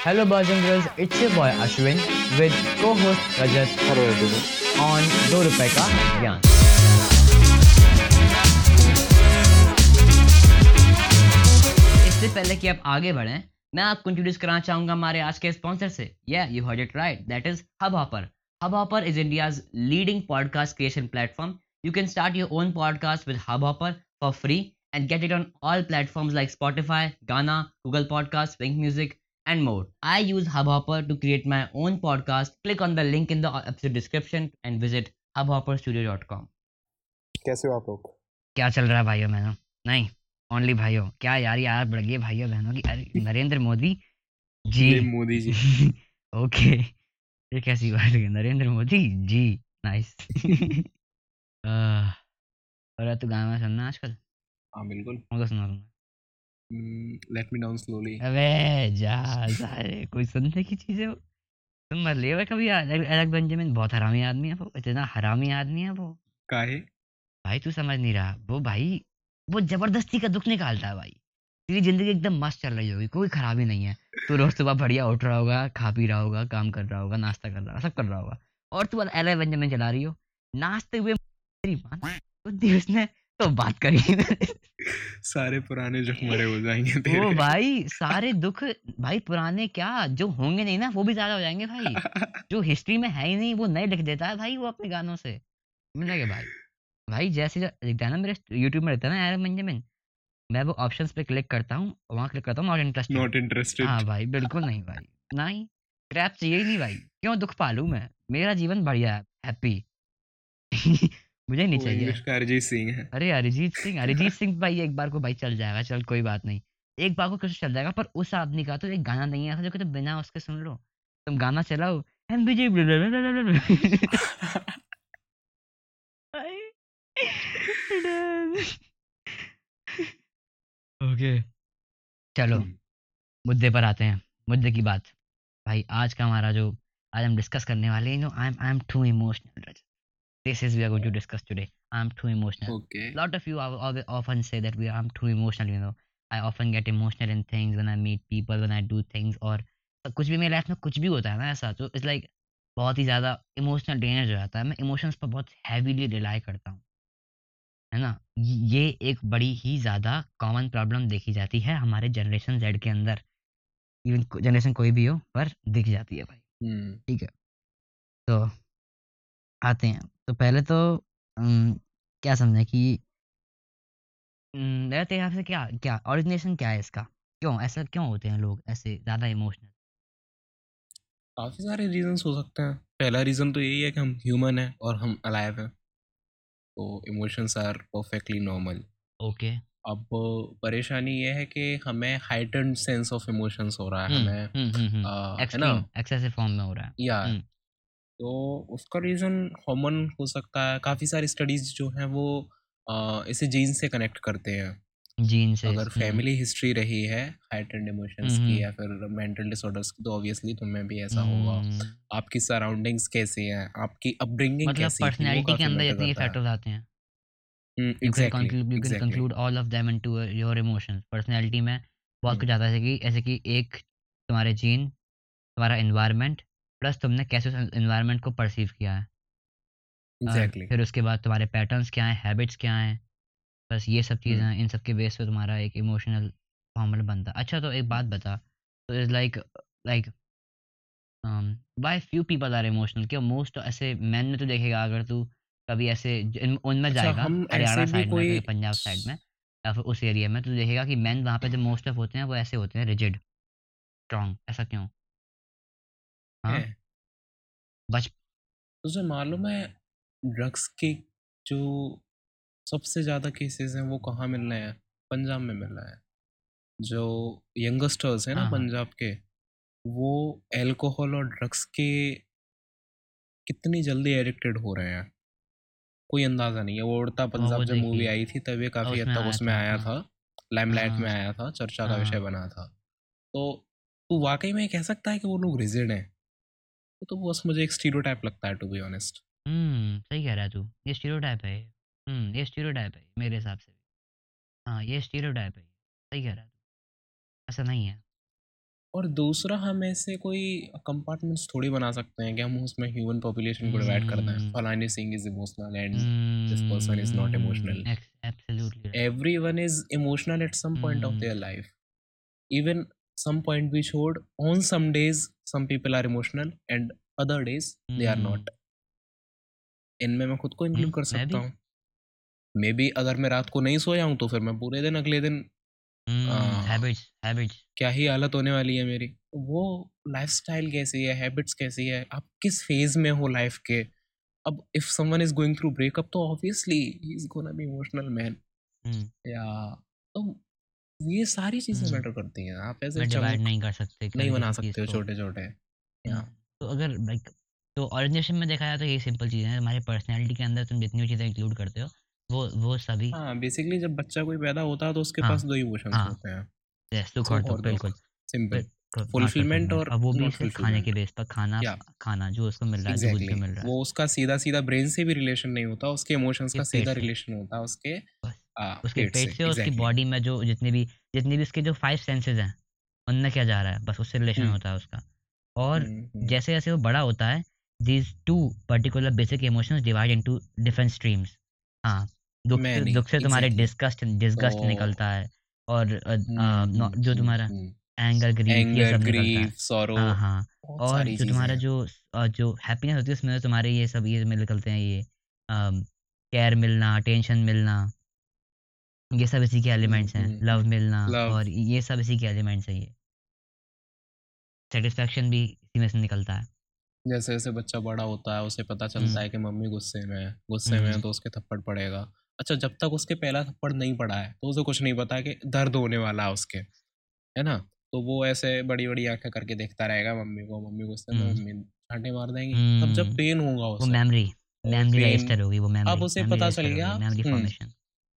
Hello, boys and girls. It's your boy Ashwin with co-host Rajat Hello everyone. on दो रुपए का ज्ञान। इससे पहले कि आप आगे बढ़ें मैं आपको इंट्रोड्यूस कराना चाहूँगा हमारे आज के स्पॉन्सर से। या you heard it right that is Hubhopper Hubhopper is India's leading podcast creation platform you can start your own podcast with Hubhopper for free and get it on all platforms like Spotify, Ghana, Google Podcasts, Wink Music, and more. I use Hubhopper to create my own podcast. Click on the link in the episode description and visit hubhopperstudio.com. कैसे हो आप लोग क्या चल रहा है भाइयों बहनों नहीं ओनली भाइयों क्या यार यार बढ़ गई भाइयों बहनों की अरे नरेंद्र मोदी जी मोदी जी ओके ये कैसी बात है नरेंद्र मोदी जी नाइस और तू गाना सुनना आजकल हाँ बिल्कुल। कौन सा सुना तुमने? लेट मी डाउन स्लोली अबे जा सारे कोई सुनने की चीज़ें हो तुम मर ले कभी अलग बेंजामिन बहुत हरामी आदमी है वो इतना हरामी आदमी है वो। काहे? भाई तू समझ नहीं रहा। वो भाई वो ज़बरदस्ती का दुख निकालता है भाई। तेरी ज़िंदगी एकदम मस्त चल रही होगी कोई खराबी नहीं है। तू रोज सुबह बढ़िया उठ रहा होगा खा पी रहा होगा काम कर रहा होगा नाश्ता कर रहा होगा सब कर रहा होगा। और तू अलग बेंजामिन चला रही हो। नाचते हुए तेरी माँ बुद्धि उसने तो बात करी सारे पुराने जो मरे हो जाएँगे तेरे। वो भाई सारे दुख भाई पुराने क्या जो होंगे नहीं ना वो भी ज़्यादा हो जाएँगे भाई। जो हिस्ट्री में है ही नहीं वो नए लिख देता है भाई वो अपने गानों से। समझ लगे भाई भाई जैसे जो लिखता है ना मेरे यूट्यूब में रहता है ना यार मंजमिन मैं वो ऑप्शंस पे क्लिक करता हूँ वहाँ क्लिक करता हूँ नॉट इंटरेस्टेड नॉट इंटरेस्टेड हाँ भाई बिल्कुल नहीं भाई नहीं। क्रैप चाहिए ही नहीं भाई क्यों दुख पालू मैं? मेरा जीवन बढ़िया है हैप्पी मुझे नहीं चाहिए। अरिजीत सिंह है। अरे अरिजीत सिंह अरिजीत सिंह भाई एक बार को भाई चल जाएगा चल कोई बात नहीं। एक बार को कुछ चल जाएगा पर उस आदमी का तो एक गाना नहीं है जो कि तुम बिना उसके सुन लो। तुम गाना चलाओ हम विजय ओके। चलो हम्म। मुद्दे पर आते हैं मुद्दे की बात। भाई आज का हमारा जो आज हम डिस्कस करने वाले हैं no I am I am too emotional this is we are going to discuss today I am too emotional okay lot of you are, are often say that we are, I'm too emotional you know. I often get emotional in things when I meet people when I do things और कुछ भी मेरी life में कुछ भी होता है ना ऐसा तो इट्स लाइक बहुत ही ज़्यादा इमोशनल ड्रेनेज हो जाता है। मैं इमोशंस पर बहुत हैवीली रिलाई करता हूँ। है ना? ये एक बड़ी ही ज़्यादा कॉमन प्रॉब्लम देखी जाती है हमारे जनरेशन जेड के अंदर। इवन जनरेशन कोई भी हो पर दिख जाती है भाई। हम्म। ठीक है। तो आते हैं। तो पहले तो अम, क्या समझे कि अम, मेरा तेरे हिसाब से क्या क्या ओरिजिनेशन क्या है इसका? क्यों? ऐसा क्यों होते हैं लोग ऐसे ज़्यादा इमोशनल काफ़ी सारे रीजंस हो सकते हैं। पहला रीजन तो यही है कि हम ह्यूमन हैं और हम अलाइव हैं। तो emotions are perfectly normal okay. अब परेशानी ये है कि हमें हाइटेंड सेंस ऑफ़ इमोशंस हो रहा है हमें आ, है ना? एक्सट्रीम एक्सेसिव फॉर्म में हो रहा है। या हम्म। तो उसका रीज़न कॉमन हो सकता है। काफ़ी सारी स्टडीज़ जो हैं वो आ, इसे जीन से कनेक्ट करते हैं। जीन से अगर हम्म, फैमिली हिस्ट्री रही है हाइटेंड इमोशंस हम्म, की या फिर मेंटल डिसऑर्डर्स की तो ऑब्वियसली तुम्हें भी ऐसा होगा। हम्म, आपकी सराउंडिंग्स कैसी हैं? आपकी अपब्रिंगिंग मतलब कैसी वो के अंदर जितने फैक्टर्स आते हैं। all of them into uh, your emotions personality में बहुत हम्म। कुछ आता है कि ऐसे कि एक तुम्हारे जीन तुम्हारा एनवायरनमेंट प्लस तुमने कैसे उस एनवायरनमेंट को परसीव किया है? एग्जैक्टली फिर उसके बाद तुम्हारे पैटर्न्स क्या हैं हैबिट्स क्या हैं? बस ये सब चीज़ें हम्म। इन सब के बेस पे तुम्हारा एक इमोशनल फॉर्मल बनता अच्छा तो एक बात बता तो is like like by few people are emotional क्यों मोस्ट ऐसे मैन में तो देखेगा अगर तू कभी ऐसे उनमें अच्छा जाएगा हरियाणा साइड में पंजाब साइड में या फिर उस एरिया में तो देखेगा कि मैन वहाँ पे जो मोस्ट ऑफ़ होते हैं वो ऐसे होते हैं रिजिड स्ट्रॉन्ग ऐसा क्यों? है। बच तुझे मालूम है ड्रग्स के जो सबसे ज़्यादा केसेस हैं वो कहाँ मिल रहे हैं? पंजाब में मिल रहा है। जो यंगस्टर्स हैं ना हाँ हाँ। पंजाब के वो अल्कोहल और ड्रग्स के कितनी जल्दी एडिक्टेड हो रहे हैं। कोई अंदाज़ा नहीं है वो उड़ता हाँ पंजाब जब मूवी आई थी तब ये काफ़ी हद तक उसमें आया था लाइमलाइट में आया था चर्चा का विषय बना था। तो तू वाकई में कह सकता है कि वो लोग रिजिड हैं? तो बस मुझे एक स्टीरियोटाइप लगता है टू बी ऑनेस्ट हम्म सही कह रहा है तू। ये स्टीरियोटाइप है हम्म ये स्टीरियोटाइप है मेरे हिसाब से हाँ ये स्टीरियोटाइप है सही कह रहा है तू। ऐसा नहीं है। और दूसरा हम ऐसे कोई कंपार्टमेंट्स थोड़ी बना सकते हैं कि हम उसमें ह्यूमन पॉपुलेशन को डिवाइड करते हैं फलानी Singh is emotional and this person is not emotional. Mm, ex- absolutely right. everyone is emotional at some point of Hmm. some point we showed on some days some people are emotional and other days they are Hmm. not इनमें मैं खुद को include हम्म, कर सकता हूँ may be अगर मैं रात को नहीं सोया हूँ तो फिर मैं पूरे दिन अगले दिन हम्म, हाँ। हैबिट्स हैबिट्स क्या ही हालत होने वाली है मेरी वो लाइफस्टाइल कैसी है हैबिट्स कैसी है आप किस फ़ेज़ में हो लाइफ के अब if someone is going through breakup तो obviously he is gonna be emotional man या तो ये सारी चीज़ें। मैटर करती हैं। आप ऐसे डिवाइड नहीं कर सकते नहीं बना सकते हो छोटे छोटे हम्म, तो अगर लाइक तो ऑर्गेनाइजेशन में देखा जाए तो यही सिंपल चीज़ें हैं। हमारे पर्सनैलिटी के अंदर तुम जितनी भी चीज़ें इंक्लूड करते हो वो वो सभी हाँ बेसिकली जब बच्चा कोई पैदा होता है तो उसके हाँ, पास दो इमोशंस हाँ, होते हैं। और और दुख दुख बिल्कुल सिंपल not Fulfillment और अब वो भी सिर्फ़ खाने के बेस पर खाना खाना जो उसको मिल रहा है जो खुद मिल रहा है। वो उसका सीधा सीधा ब्रेन से भी रिलेशन नहीं होता उसके इमोशंस का सीधा रिलेशन होता है उसके उसके पेट से और उसकी बॉडी में जो जितने भी जितने भी उसके जो फाइव सेंसेस हैं उनमें क्या जा रहा है बस उससे रिलेशन हम्म। होता है उसका। और हम्म, हम्म, जैसे जैसे वो बड़ा होता है these two particular basic emotions divide into different streams हाँ दुख से दुख से तुम्हारे. डिस्गस्ट डिस्गस्ट तो- निकलता है और जो तुम्हारा. एंगर ग्रीफ ये सब निकलता है। हाँ हाँ। और जो तुम्हारा जो जो हैप्पीनेस होती है उसमें तो तुम्हारे ये सब ये निकलते हैं ये केयर मिलना टेंशन मिलना ये सब इसी के एलिमेंट्स हैं हम्म, लव मिलना love. और ये सब इसी के एलिमेंट्स हैं ये सेटिस्फेक्शन भी इसी में से निकलता है जैसे जैसे बच्चा बड़ा होता है उसे पता चलता हम्म। है कि मम्मी गुस्से में है गुस्से में है हम्म। तो उसके थप्पड़ पड़ेगा अच्छा जब तक उसके पहला थप्पड़ नहीं पड़ा है तो उसे कुछ नहीं पता है कि दर्द होने वाला है उसके है ना तो वो ऐसे बड़ी बड़ी आँखें करके देखता रहेगा मम्मी को मम्मी गुस्से में। मम्मी छाटे मार देंगी तब जब। पेन होगा उसे मेमोरी मेमोरी रजिस्टर होगी वो मेमोरी अब उसे पता चल गया, मेमोरी। फॉर्मेशन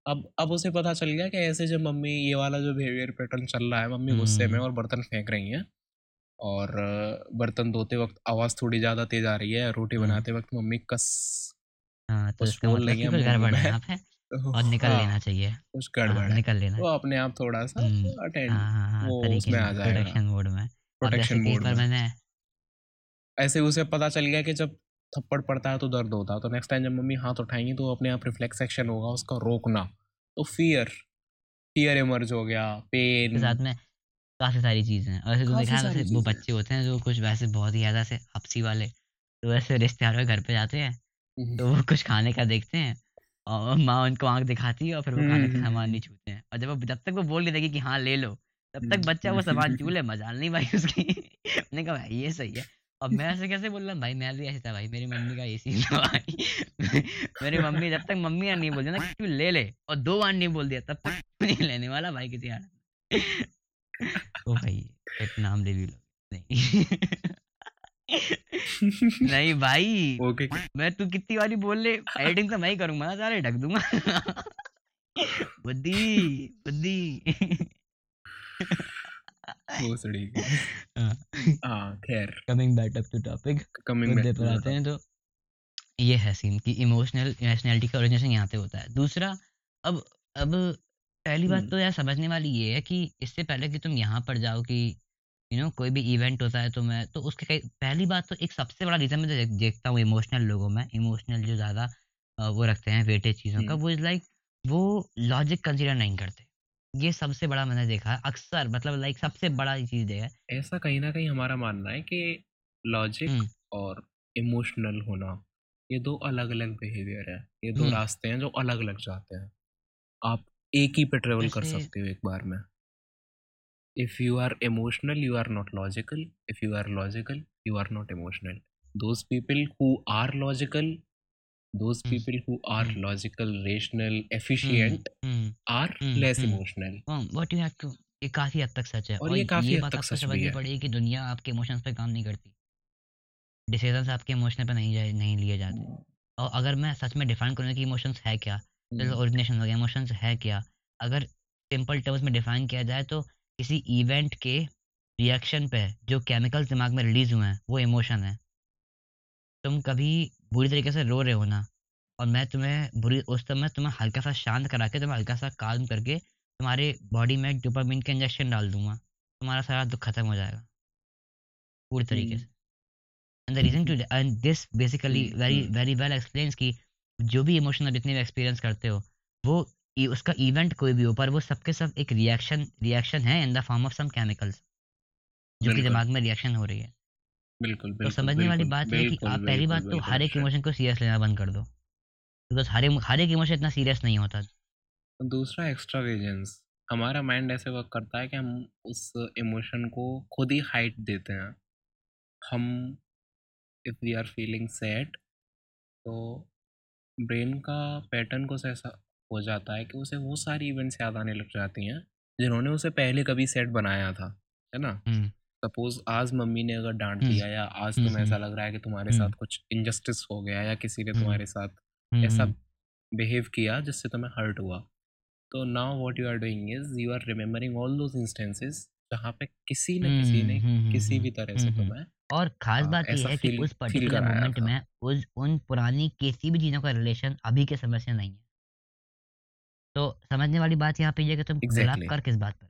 अब अब उसे पता चल गया कि ऐसे जब मम्मी ये वाला जो बिहेवियर पैटर्न चल रहा है मम्मी गुस्से में हम्म। और बर्तन फेंक रही हैं और बर्तन धोते वक्त आवाज़ थोड़ी ज़्यादा तेज आ रही है रोटी हम्म। बनाते वक्त मम्मी कस हाँ तो इसका मतलब कि कुछ गड़बड़ है में। यहाँ और निकल हाँ, लेना चाहिए कुछ हाँ, गड़बड़ है निकल लेना वो अपने आप थोड़ा सा हम्म, अटेंड हाँ हाँ हाँ वो उसमें आ जाएगा प्रोटेक्शन मोड में प्रोटेक्शन मोड में मैंने ऐसे उसे पता चल गया कि जब थप्पड़ पड़ता है तो दर्द होता है। तो नेक्स्ट टाइम जब मम्मी हाथ उठाएँगी तो अपने आप रिफ्लेक्स एक्शन होगा उसका रोकना। तो फियर फियर इमर्ज हो गया पेन साथ में काफ़ी सारी चीज़ें हैं। और ऐसे तो देखा है वैसे वो बच्चे होते हैं जो कुछ वैसे बहुत ही ज़्यादा से हपसी वाले तो वैसे रिश्तेदार के घर पे जाते हैं तो वो कुछ खाने का देखते हैं और माँ उनको आँख दिखाती है और फिर वो खाने का हम्म, सामान हम्म, नहीं छूते हैं। और जब वो जब तक वो बोल नहीं देगी कि हाँ ले लो तब तक हम्म, बच्चा वो सामान हम्म, चू ले मजाल नहीं भाई उसकी। मैंने कहा भाई ये सही है। अब मैं ऐसे कैसे बोल रहा हूँ? भाई मैं भी ऐसे था भाई मेरी मम्मी का ये सीन था भाई। मेरी मम्मी जब तक मम्मी यार नहीं बोलती ना कि तू ले ले और दो बार नहीं बोल दिया तब तक नहीं लेने वाला भाई किसी हालत तो भाई एक नाम ले भी लो नहीं। नहीं भाई ओके मैं तू कितनी बारी बोल ले एडिटिंग तो मैं ही करूँगा ना सारे ढक दूँगा। बुद्धि बुद्धि। वो सड़ी की हाँ। हाँ खैर। Coming back up to topic coming पर आते हैं तो ये है सीन कि इमोशनल नेशनैलिटी का ओरिजिनेशन यहाँ पे होता है। दूसरा अब अब पहली बात हम्म। तो यार समझने वाली ये है कि इससे पहले कि तुम यहाँ पर जाओ कि यू नो कोई भी इवेंट होता है तो मैं तो उसके कई पहली बात तो एक सबसे बड़ा रीज़न मैं देख- देखता हूँ इमोशनल लोगों में इमोशनल जो ज़्यादा वो रखते हैं वेटेज चीज़ों का हम्म। वो इज़ लाइक वो लॉजिक कंसिडर नहीं करते। ये सबसे बड़ा मैंने देखा है अक्सर मतलब लाइक सबसे बड़ा चीज़ है। ऐसा कहीं ना कहीं हमारा मानना है कि लॉजिक। और इमोशनल होना ये दो अलग अलग बिहेवियर है ये दो। रास्ते हैं जो अलग अलग जाते हैं। आप एक ही पे ट्रेवल कर सकते हो एक बार में। If you are emotional you are not logical if you are logical you are not emotional those people who are logical those Hmm. people who are Hmm. logical rational efficient hmm are Hmm, less hmm. emotional. What you have to ये काफ़ी हद तक सच है। और ये काफ़ी ये हद तक सच भी है। पड़ेगी कि दुनिया आपके इमोशंस पे काम नहीं करती। डिसीजंस आपके इमोशनल पे नहीं जाए नहीं लिए जाते। और अगर मैं सच में डिफाइन करूँ कि इमोशंस है क्या? जैसे ओरिजिनेशन हो गया इमोशंस है क्या? अगर सिंपल टर्म्स में डिफाइन किया जाए तो किसी इवेंट के रिएक्शन पे जो केमिकल्स दिमाग में रिलीज़ हुए हैं वो इमोशन है। तुम कभी बुरी तरीके से रो रहे हो ना और मैं तुम्हें बुरी उस समय तुम्हें हल्का सा शांत करा के तुम्हें हल्का सा काम करके तुम्हारे बॉडी में डोपामिन का इंजेक्शन डाल दूँगा। तुम्हारा सारा दुख खत्म हो जाएगा। पूरी तरीके हम्म, से। And the reason to and this basically very very well explains कि जो भी इमोशन जितने भी एक्सपीरियंस करते हो वो उसका इवेंट कोई भी हो पर वो सबके सब एक रिएक्शन रिएक्शन है in the form of some chemicals जो कि दिमाग में रिएक्शन हो रही है। बिल्कुल तो बिल्कुल समझने वाली बात है कि आप पहली बात तो हर एक इमोशन को सीरियस लेना बंद कर दो। बिकॉज़ हर हर एक इमोशन इतना सीरियस नहीं होता। दूसरा एक्स्ट्रा वेजेंस हमारा माइंड ऐसे वर्क करता है कि हम उस इमोशन को खुद ही हाइट देते हैं। हम if we are feeling sad तो ब्रेन का पैटर्न कुछ ऐसा हो जाता है कि उसे वो सारी इवेंट्स याद आने लग जाती हैं जिन्होंने उसे पहले कभी सेट बनाया था है ना? हम्म। सपोज़ आज मम्मी ने अगर डांट हम्म, दिया या आज हम्म, तुम्हें ऐसा हम्म, लग रहा है कि तुम्हारे साथ कुछ इनजस्टिस हो गया या किसी ने तुम्हारे साथ ऐसा बिहेव किया जिससे तुम्हें हर्ट हुआ। तो now what you are doing is you are remembering all those instances जहाँ पे किसी न किसी ने किसी भी तरह से। तुम्हें और खास आ, बात यह है कि उस पर्टिकुलर मोमेंट में उस उन पुरानी किसी भी चीज़ों का रिलेशन अभी के समय से नहीं है। तो समझने वाली बात यहाँ पे ये कि तुम एग्जैक्टली कर किस बात पर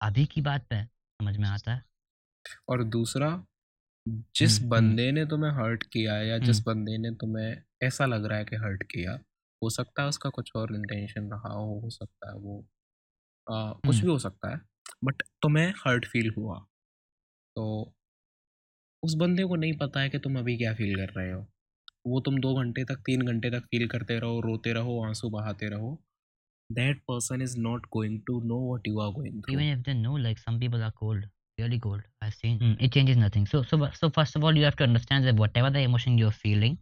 अभी की बात पे समझ में आता है। और दूसरा जिस हम्म हम्म। बंदे ने तुम्हें हर्ट किया या जिस हम्म। बंदे ने तुम्हें ऐसा लग रहा है कि हर्ट किया हो सकता है उसका कुछ और इंटेंशन रहा हो हो सकता है वो आ, कुछ भी हो सकता है बट तुम्हें हर्ट फील हुआ। तो उस बंदे को नहीं पता है कि तुम अभी क्या फील कर रहे हो। वो तुम दो घंटे तक तीन घंटे तक फील करते रहो रोते रहो आँसू बहाते रहो that person is not going to know what you are going through even if they know like some people are cold really cold i've seen Mm, it changes nothing so so so first of all you have to understand that whatever the emotion you're feeling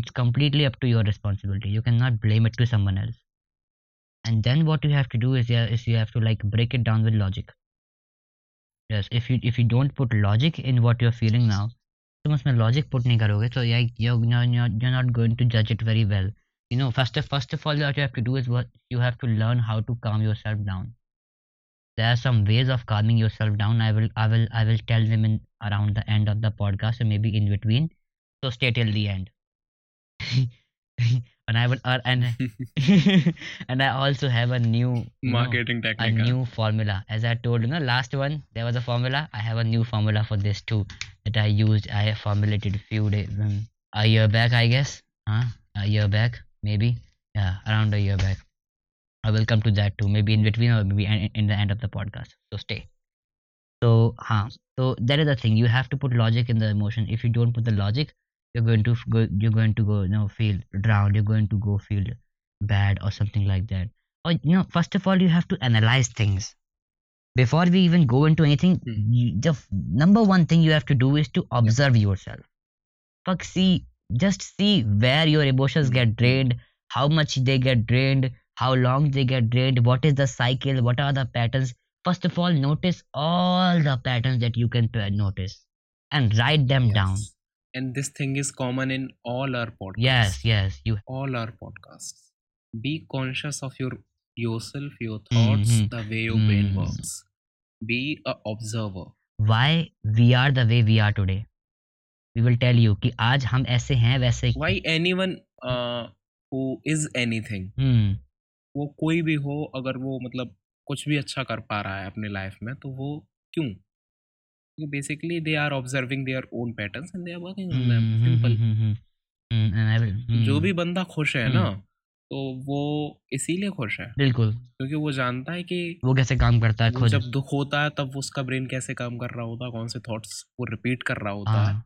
it's completely up to your responsibility you cannot blame it to someone else and then what you have to do is, yeah, is you have to like break it down with logic yes if you if you don't put logic in what you're feeling now तुम उसमें logic put नहीं करोगे तो yeah you're, you're, you're you're not going to judge it very well you know first of first of all what you have to do is what you have to learn how to calm yourself down. There are some ways of calming yourself down. I will i will i will tell them in around the end of the podcast or maybe in between. So stay till the end. And i will uh, and and i also have a new you know, marketing a new formula. As i told you know last one there was a formula. I have a new formula for this too that i used. I have formulated few days um, a year back i guess huh? a year back maybe yeah around a year back. I will come to that too. Maybe in between or maybe in, in the end of the podcast. So stay. So huh so that is the thing. You have to put logic in the emotion. If you don't put the logic you're going to f- go you're going to go you know feel drowned. You're going to go feel bad or something like that. Or you know first of all you have to analyze things. Before we even go into anything Hmm. you, the f- number one thing you have to do is to observe yourself. Fuck see just see where your emotions get drained how much they get drained how long they get drained what is the cycle what are the patterns. First of all notice all the patterns that you can notice and write them down. And this thing is common in all our podcasts. Yes yes you all our podcasts. Be conscious of your yourself your thoughts Mhm. the way your brain Mm. works. Be a observer. Why we are the way we are today we will tell you कि आज हम ऐसे हैं वैसे why anyone uh, who is anything हम्म वो कोई भी हो अगर वो मतलब कुछ भी अच्छा कर पा रहा है अपने लाइफ में तो वो क्यों? Basically they are observing their own patterns and they are working on them simple and I will- जो भी बंदा खुश है। ना तो वो इसीलिए खुश है। बिल्कुल। क्योंकि वो जानता है कि वो कैसे काम करता है खुद। जब दुख होता है तब उसका ब्रेन कैसे काम कर रहा होता है कौन से थॉट्स वो रिपीट कर रहा होता है। हाँ।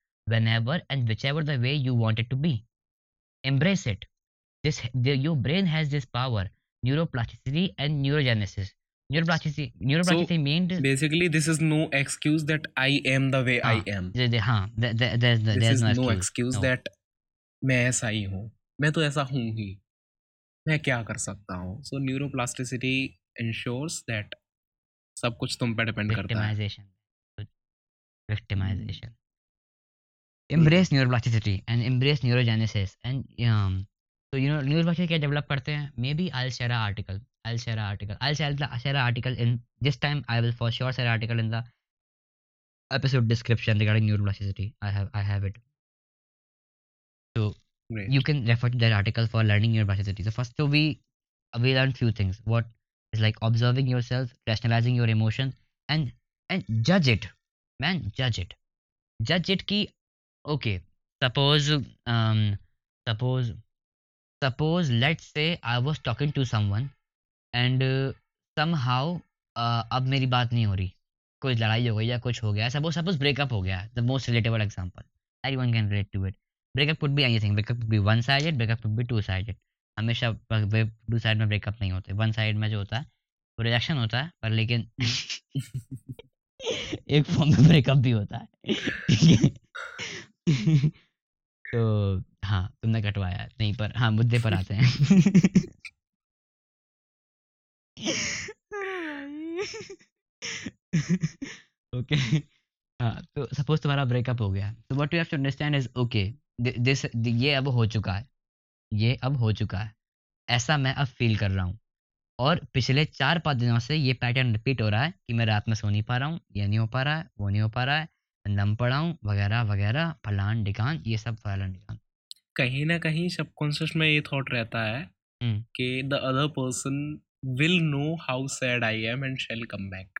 whenever and whichever the way you want it to be embrace it this the, your brain has this power neuroplasticity and neurogenesis neuroplasticity neuroplasticity means basically this is no excuse that I am the way I हाँ, M the, the, हाँ, the, the, there's, the, this there's is no no excuse. Excuse No. That मैं ऐसा ही हूँ मैं तो ऐसा हूँ ही मैं क्या कर सकता हूँ सो न्यूरोप्लास्टिसिटी इंश्योर्स दैट सब कुछ तुम पे डिपेंड करता है victimization victimization embrace neuroplasticity and embrace neurogenesis and um so you know neuroplasticity क्या develop करते हैं maybe I'll share an article I'll share an article I'll share, the, share an article in this time I will for sure share an article in the episode description regarding neuroplasticity I have I have it so Great. you can refer to that article for learning neuroplasticity so first so we we learned few things what is like observing yourself rationalizing your emotions and and judge it man judge it judge it ki okay suppose um suppose suppose let's say i was talking to someone and uh, uh, अब मेरी बात नहीं हो रही। कोई लड़ाई हो गई या कुछ हो गया सपोज़ सपोज़ ब्रेकअप हो गया the most relatable example everyone can relate to it breakup could be anything breakup could be one sided breakup could be two sided हमेशा टू साइड में ब्रेकअप नहीं होते वन साइड में जो होता है वो रिजेक्शन होता है पर लेकिन एक फॉर्म में ब्रेकअप भी होता है? तो हाँ तुमने कटवाया, नहीं पर हाँ मुद्दे पर आते हैं। ओके हाँ तो सपोज़ तुम्हारा ब्रेकअप हो गया तो what you have to understand is okay this ये अब हो चुका है, ये अब हो चुका है, ऐसा मैं अब फील कर रहा हूँ, और पिछले चार पाँच दिनों से ये पैटर्न रिपीट हो रहा है कि मैं रात में सो नहीं पा रहा हूँ, ये नहीं हो पा रहा है, वो नहीं हो पा रहा है दम हूँ वगैरह वगैरह फलान डिकान ये सब फलान डिकान कहीं ना कहीं सबकॉन्शियस में ये थॉट रहता है हम्म। कि the other person will know how sad I am and she'll come back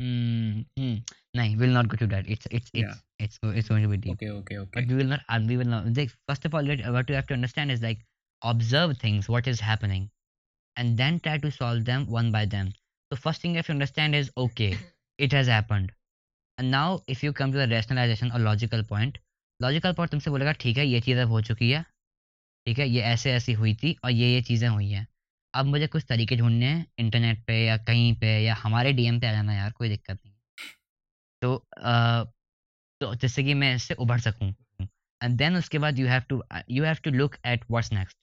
Hmm, hmm. No, we'll not go to that. It's it's it's Yeah. it's go- it's going to be deep. Okay okay okay But we will not. And we will not. Like, first of all, let- what you have to understand is like observe things, what is happening, and then try to solve them one by them. So first thing you have to understand is okay, it has happened, and now if you come to the rationalization or logical point, logical point तुमसे बोलेगा ठीक है ये चीज़ अब हो चुकी है, ठीक है ये ऐसे ऐसी हुई थी और ये ये चीज़ें हुई हैं. अब मुझे कुछ तरीके ढूँढने हैं इंटरनेट पे या कहीं पे या हमारे डीएम पे आ जाना यार कोई दिक्कत नहीं तो अ, तो जिससे कि मैं इससे उभर सकूँ। एंड देन उसके बाद you have to you have to look at what's next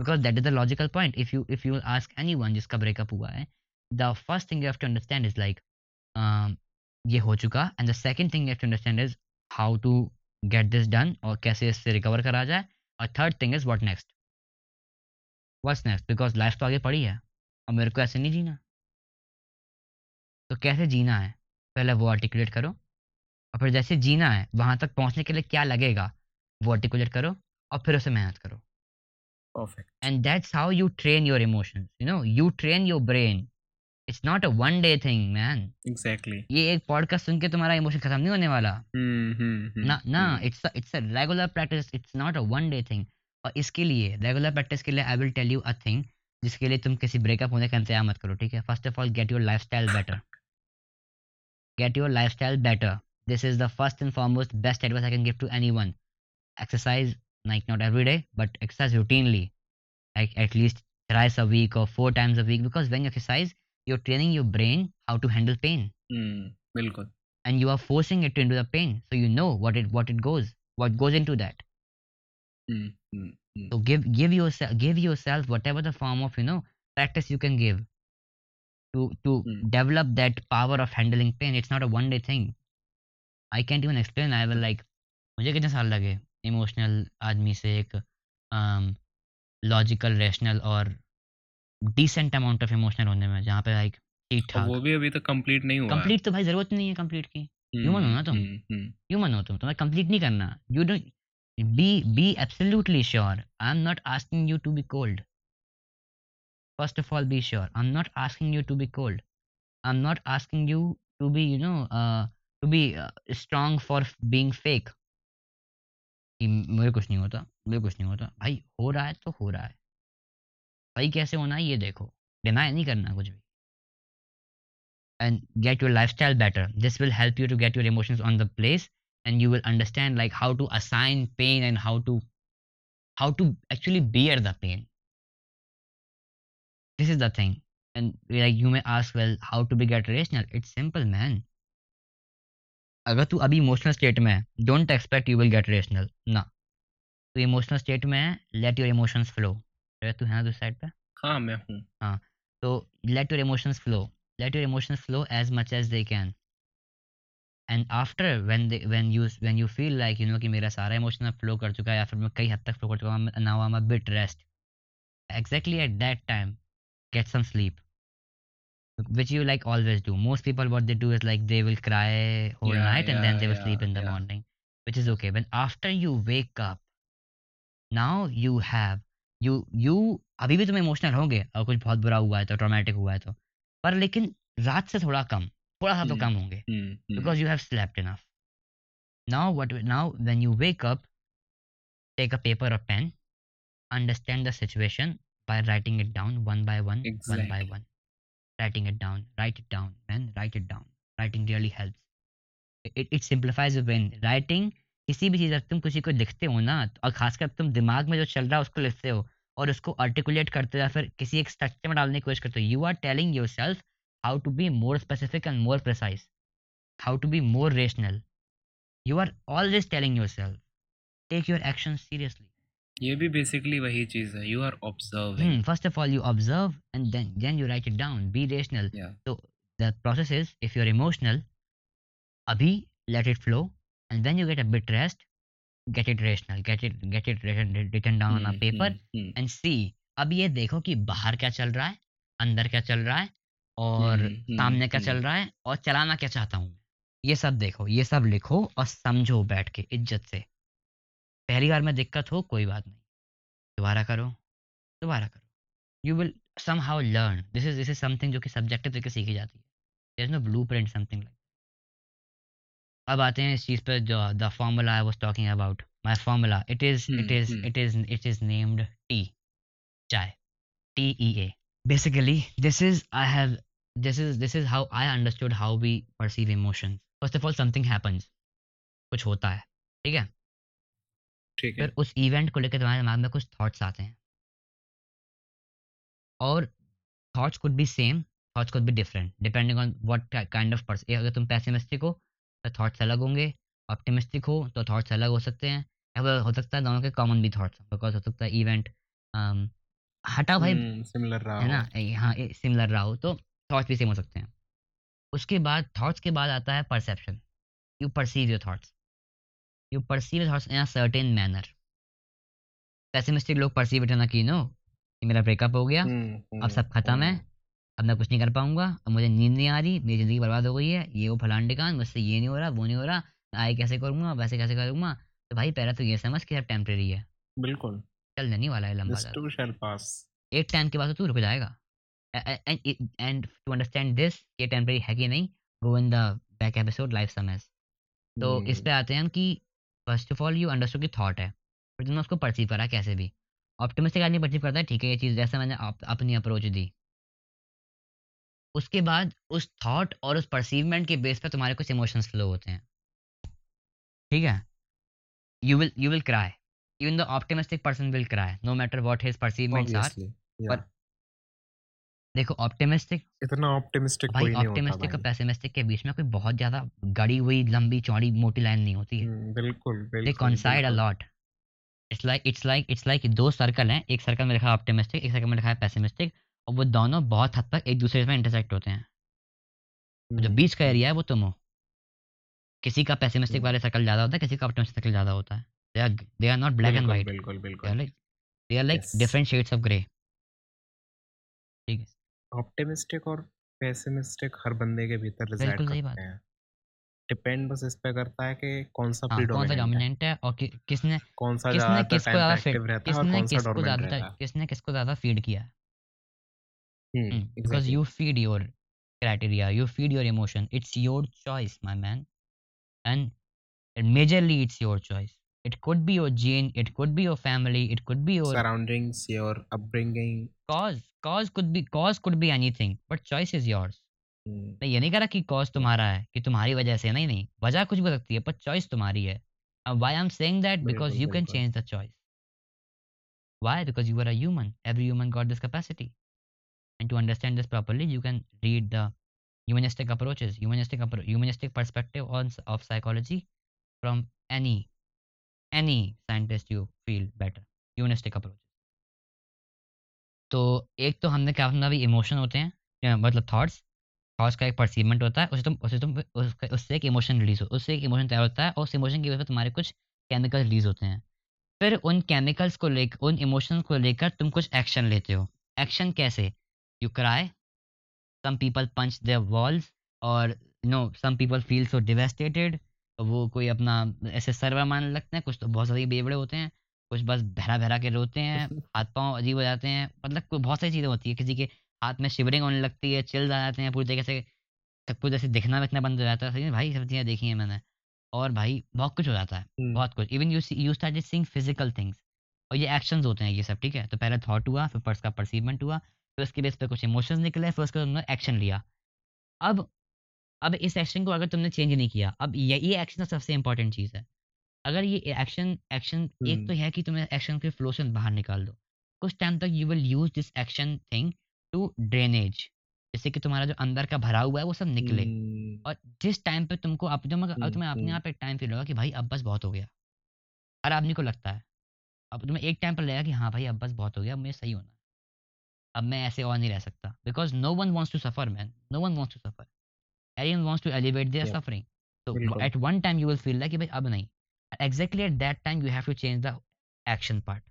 because that is the logical point if you if you ask anyone जिसका ब्रेकअप हुआ है the first thing you have to understand is like ये हो चुका। And the second thing you to understand is how to get this done और कैसे इससे recover करा जाए। और third thing is what next what's next because life तो आगे पड़ी है। और मेरे को ऐसे नहीं जीना। तो कैसे जीना है? पहले वो आर्टिकुलेट करो। और फिर जैसे जीना है वहाँ तक पहुँचने के लिए क्या लगेगा वो आर्टिकुलेट करो और फिर उसे मेहनत करो। Perfect and that's how you train your emotions you know you train your brain it's not a one day thing man exactly ये एक पॉडकास्ट सुन के तुम्हारा इमोशन खत्म नहीं होने वाला। ना ना it's it's a regular practice it's not a one day thing और इसके लिए रेगुलर प्रैक्टिस के लिए I will tell you a thing जिसके लिए तुम किसी ब्रेकअप होने का इंतज़ार मत करो ठीक है? First of all get your lifestyle better get your lifestyle better this is the first and foremost best advice I can give to anyone exercise like not every day but exercise routinely. Like at least thrice a week or four times a week because when you exercise you're training your brain how to handle pain हम्म बिल्कुल and you are forcing it into the pain so you know what it what it goes what goes into that hmm hmm hmm so give give yourself give yourself whatever the form of you know practice you can give to to Hmm. develop that power of handling pain it's not a one day thing i can't even explain i will like मुझे कितने साल लगे emotional आदमी से एक logical rational और decent amount of emotional होने में जहाँ पे लाइक ठीक ठाक वो भी अभी तक कंप्लीट नहीं हुआ। कंप्लीट तो भाई ज़रूरत नहीं है कंप्लीट की। Human हो ना तुम। हम्म, हम्म, ह्यूमन हो तुम। तुम्हें कंप्लीट नहीं करना। You don't be be absolutely sure I am not asking you to be cold first of all be sure I am not asking you to be cold I am not asking you to be you know to be strong for being fake मुझे कुछ नहीं होता। मुझे कुछ नहीं होता। भाई हो रहा है तो हो रहा है। भाई कैसे होना है, ये देखो। डिनाई नहीं करना कुछ भी। And get your lifestyle better this will help you to get your emotions on the place and you will understand like how to assign pain and how to how to actually bear the pain this is the thing and like you may ask well how to be get rational it's simple man अगर तू अभी emotional state में है don't expect you will get rational ना। तू emotional state में है late your emotions flow है तू यहाँ साइड पे? हाँ मैं हूँ। हाँ तो let your emotions flow let your emotions flow as much as they can and after when they when you when you feel like you know कि मेरा सारा इमोशन फ्लो कर चुका है या फिर मैं कई हद तक फ्लो कर चुका हूँ now um bit rest exactly at that time get some sleep which you like always do most people what they do is like they will cry whole night and then they will sleep in the morning which is okay when after you wake up now you have you you अभी भी तुम emotional होंगे और कुछ बहुत बुरा हुआ है तो ट्रोमेटिक हुआ है तो। पर लेकिन रात से थोड़ा कम थोड़ा सा तो हम्म, कम होंगे। Because you have slept enough now what now when you wake up take a paper और pen understand the situation by writing it down one by one one by one writing it down write it down man write it down writing really help it it simplifies when writing किसी भी चीज़ अगर तुम किसी को लिखते हो ना और खासकर तुम दिमाग में जो चल रहा है उसको लिखते हो और उसको आर्टिकुलेट करते या फिर किसी एक स्ट्रक्चर में डालने की कोशिश करते हो। You are telling yourself how to be more specific and more precise how to be more rational you are always telling yourself take your action seriously ये भी बेसिकली वही चीज़ है। You are observing first of all you observe and then you write it down be rational तो the process is if you are emotional अभी let it flow and then you get a bit rest get it rational. Get it get it written, written down on a paper and see. अब ये देखो कि बाहर क्या चल रहा है, अंदर क्या चल रहा है, और हम्म, सामने क्या हम्म, चल रहा है, और चलाना क्या चाहता हूँ. ये सब देखो, ये सब लिखो और समझो बैठ के इज़्ज़त से. पहली बार में दिक्कत हो कोई बात नहीं, दोबारा करो, दोबारा करो. You will somehow learn. This is this is something जो कि subjective तरीके सीखी जाती है. No blueprint something like. अब आते हैं इस चीज़ पर जो the formula I was talking about my formula it is it is it is it is named tea chai. T E A basically this is I have this is this is how I understood how we perceive emotion first of all something happens कुछ होता है. ठीक है? ठीक है। फिर उस event को लेकर तुम्हारे दिमाग में कुछ थॉट्स आते हैं. और thoughts could be same thoughts could be different depending on what kind of person अगर तुम पैसिमिस्टिक हो तो थॉट्स अलग होंगे। ऑप्टिमिस्टिक हो तो थाट्स अलग हो सकते हैं। या हो सकता है दोनों के कॉमन भी थाट्स बिकॉज़ हो सकता है इवेंट हटा भाई। सिमिलर रहा है ना? हो। हाँ सिमिलर रहा हो तो थाट्स भी सेम हो सकते हैं। उसके बाद थॉट्स के बाद आता है perception you perceive your thoughts you perceive thoughts in a certain manner pessimistic लोग परसीव इट ना कि नो कि मेरा ब्रेकअप हो गया हम्म, अब हम्म, सब खत्म है। हम्म, अब मैं कुछ नहीं कर पाऊँगा। अब मुझे नींद नहीं आ रही मेरी ज़िंदगी बर्बाद हो गई है। ये वो फलान टिकान मुझसे ये नहीं हो रहा वो नहीं हो रहा आए कैसे करूँगा वैसे कैसे करूँगा? तो भाई पहले तो ये समझ कि सब टेम्प्रेरी है। बिल्कुल। चलने नहीं वाला है लंबा एक टाइम के बाद तो तू रुक जाएगा। एंड टू अंडरस्टैंड दिस ये टेम्प्रेरी है कि नहीं go in the back episode life समझ तो इस पे आते हैं हम कि first of all you understood की थॉट है। फिर तुमने उसको परसीव करा कैसे भी। ऑप्टिमिस्टिक आदमी परसीव करता है ठीक है ये चीज़ जैसे मैंने अपनी अप्रोच दी। उसके बाद उस थॉट और उस परसीवमेंट के बेस पर तुम्हारे कुछ इमोशंस फ्लो होते हैं। ठीक है? You will you will cry even the optimistic person will cry no matter what his perceivements are पर देखो ऑप्टिमिस्टिक इतना ऑप्टिमिस्टिक भाई कोई नहीं होता ऑप्टिमिस्टिक और पेसिमिस्टिक के बीच में कोई बहुत ज़्यादा गड़ी हुई लंबी चौड़ी मोटी लाइन नहीं होती है। हम्म, बिल्कुल they बिल्कुल coincide a बिल्कुल। lot. It's like it's like it's like दो सर्कल हैं। एक सर्कल में लिखा है ऑप्टिमिस्टिक एक सर्कल में लिखा है पेसिमिस्टिक और वो दोनों बहुत हद तक एक दूसरे में इंटरसेक्ट होते हैं। जो हम्म, बीच का एरिया है वो तुम हो। किसी का पेसिमिस्टिक। वाले सर्कल ज़्यादा होता है किसी का ऑप्टिमिस्टिक सर्कल ज़्यादा होता है। They are they are not black and white बिल्कुल बिल्कुल। They are like different shades of grey ठीक है। ऑप्टिमिस्टिक और पेसिमिस्टिक हर बंदे के भीतर रिजाइड करते हैं। डिपेंड बस इस पे करता है कि कौन सा हाँ कौन सा डोमिनेंट है। और कि, किसने कौन सा किसने किसको ज़्यादा है और किसने किसको ज़्यादा है। किसने किसको ज़्यादा फ़ीड किया? है हम्म, Mm, because exactly. you feed your criteria, you feed your emotion. It's your choice, my man. And, and majorly it's your choice. It could be your gene, it could be your family, it could be your surroundings your upbringing cause. Cause could be cause could be anything, but choice is yours. हम्म, मैं ये नहीं कह रहा कि cause तुम्हारा है कि तुम्हारी वजह से नहीं नहीं वजह कुछ भी हो सकती है पर चॉइस तुम्हारी है why I am saying that because बिल्कुल, यू कैन बिल्कुल। Change the choice why because you are a human every human got this capacity and to understand this properly you can read the humanistic approaches humanistic appro- humanistic perspective on of psychology from any any scientist you feel better humanistic approach तो एक तो हमने क्या अपना भी emotion होते हैं मतलब थॉट्स थॉट्स का एक परसीवमेंट होता है उसे तुम उसे तुम उससे एक इमोशन रिलीज़ हो उससे एक इमोशन तैयार होता है और उस इमोशन की वजह से तुम्हारे कुछ केमिकल रिलीज़ होते हैं फिर उन केमिकल्स को लेकर उन इमोशंस को लेकर तुम कुछ एक्शन लेते हो एक्शन कैसे you cry some people punch their walls और you know some people feel so devastated वो कोई अपना ऐसे सर्वर मानने लगते हैं कुछ तो बहुत सारे बेवड़े होते हैं कुछ बस बहरा बहरा के रोते हैं हाथ पाँव अजीब हो जाते हैं मतलब कोई बहुत सारी चीज़ें होती है किसी के हाथ में शिवरिंग होने लगती है चिल्स आ जाते हैं पूरी तरीके से सब कुछ ऐसे दिखना विखना बंद हो जाता है सही भाई सब चीज़ें देखी हैं मैंने। और भाई बहुत कुछ हो जाता है हम्म, बहुत कुछ। Even you you start seeing physical things और ये एक्शंस होते हैं ये सब ठीक है? तो पहले थॉट हुआ फिर पर्स का परसीवमेंट हुआ फिर उसके बेस पे कुछ इमोशंस निकले फिर उसके तुमने एक्शन लिया। अब अब इस एक्शन को अगर तुमने चेंज नहीं किया अब ये ये एक्शन सबसे इंपॉर्टेंट चीज़ है। अगर ये एक्शन एक्शन एक तो हम्म, है कि तुम्हें एक्शन के फ्लो से बाहर निकाल दो। कुछ टाइम तक you will use this action thing to drainage जैसे कि तुम्हारा जो अंदर का भरा हुआ है वो सब निकले। हम्म, और जिस टाइम पे तुमको अब अगर हम्म, तुम्हें अपने हम्म, आप एक टाइम फील होगा कि भाई अब बस बहुत हो गया। हर आदमी को लगता है। अब तुम्हें एक टाइम पर लगेगा कि हाँ भाई अब बस बहुत हो गया अब मुझे सही होना अब मैं ऐसे और नहीं रह सकता। Because no one wants to suffer man no one wants to suffer everyone wants to elevate their Yep. suffering. So बिल्कुल। at one time you will feel like कि भाई अब नहीं। Exactly at that time you have to change the action part.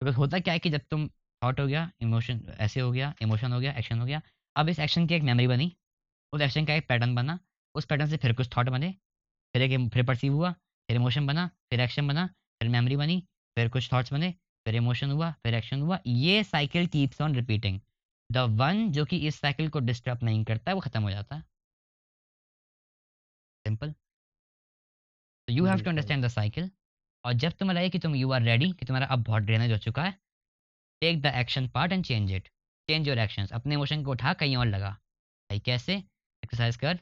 Because होता क्या है कि जब तुम थॉट हो गया इमोशन ऐसे हो गया इमोशन हो गया एक्शन हो गया अब इस एक्शन की एक मेमोरी बनी। उस एक्शन का एक पैटर्न बना। उस पैटर्न से फिर कुछ थॉट बने। फिर एक फिर परसीव हुआ फिर इमोशन बना फिर एक्शन बना फिर मेमोरी बनी फिर कुछ थॉट्स बने। फिर इमोशन हुआ फिर एक्शन हुआ। ये cycle keeps on repeating the one जो कि इस साइकिल को डिस्टर्ब नहीं करता है वो खत्म हो जाता। है सिंपल तो you have to understand the cycle और जब तुम्हें लगे कि तुम यू आर रेडी कि तुम्हारा अब बहुत ड्रेनेज हो चुका है take the action part and change it change your actions अपने इमोशन को उठा कहीं और लगा। भाई कैसे? एक्सरसाइज कर।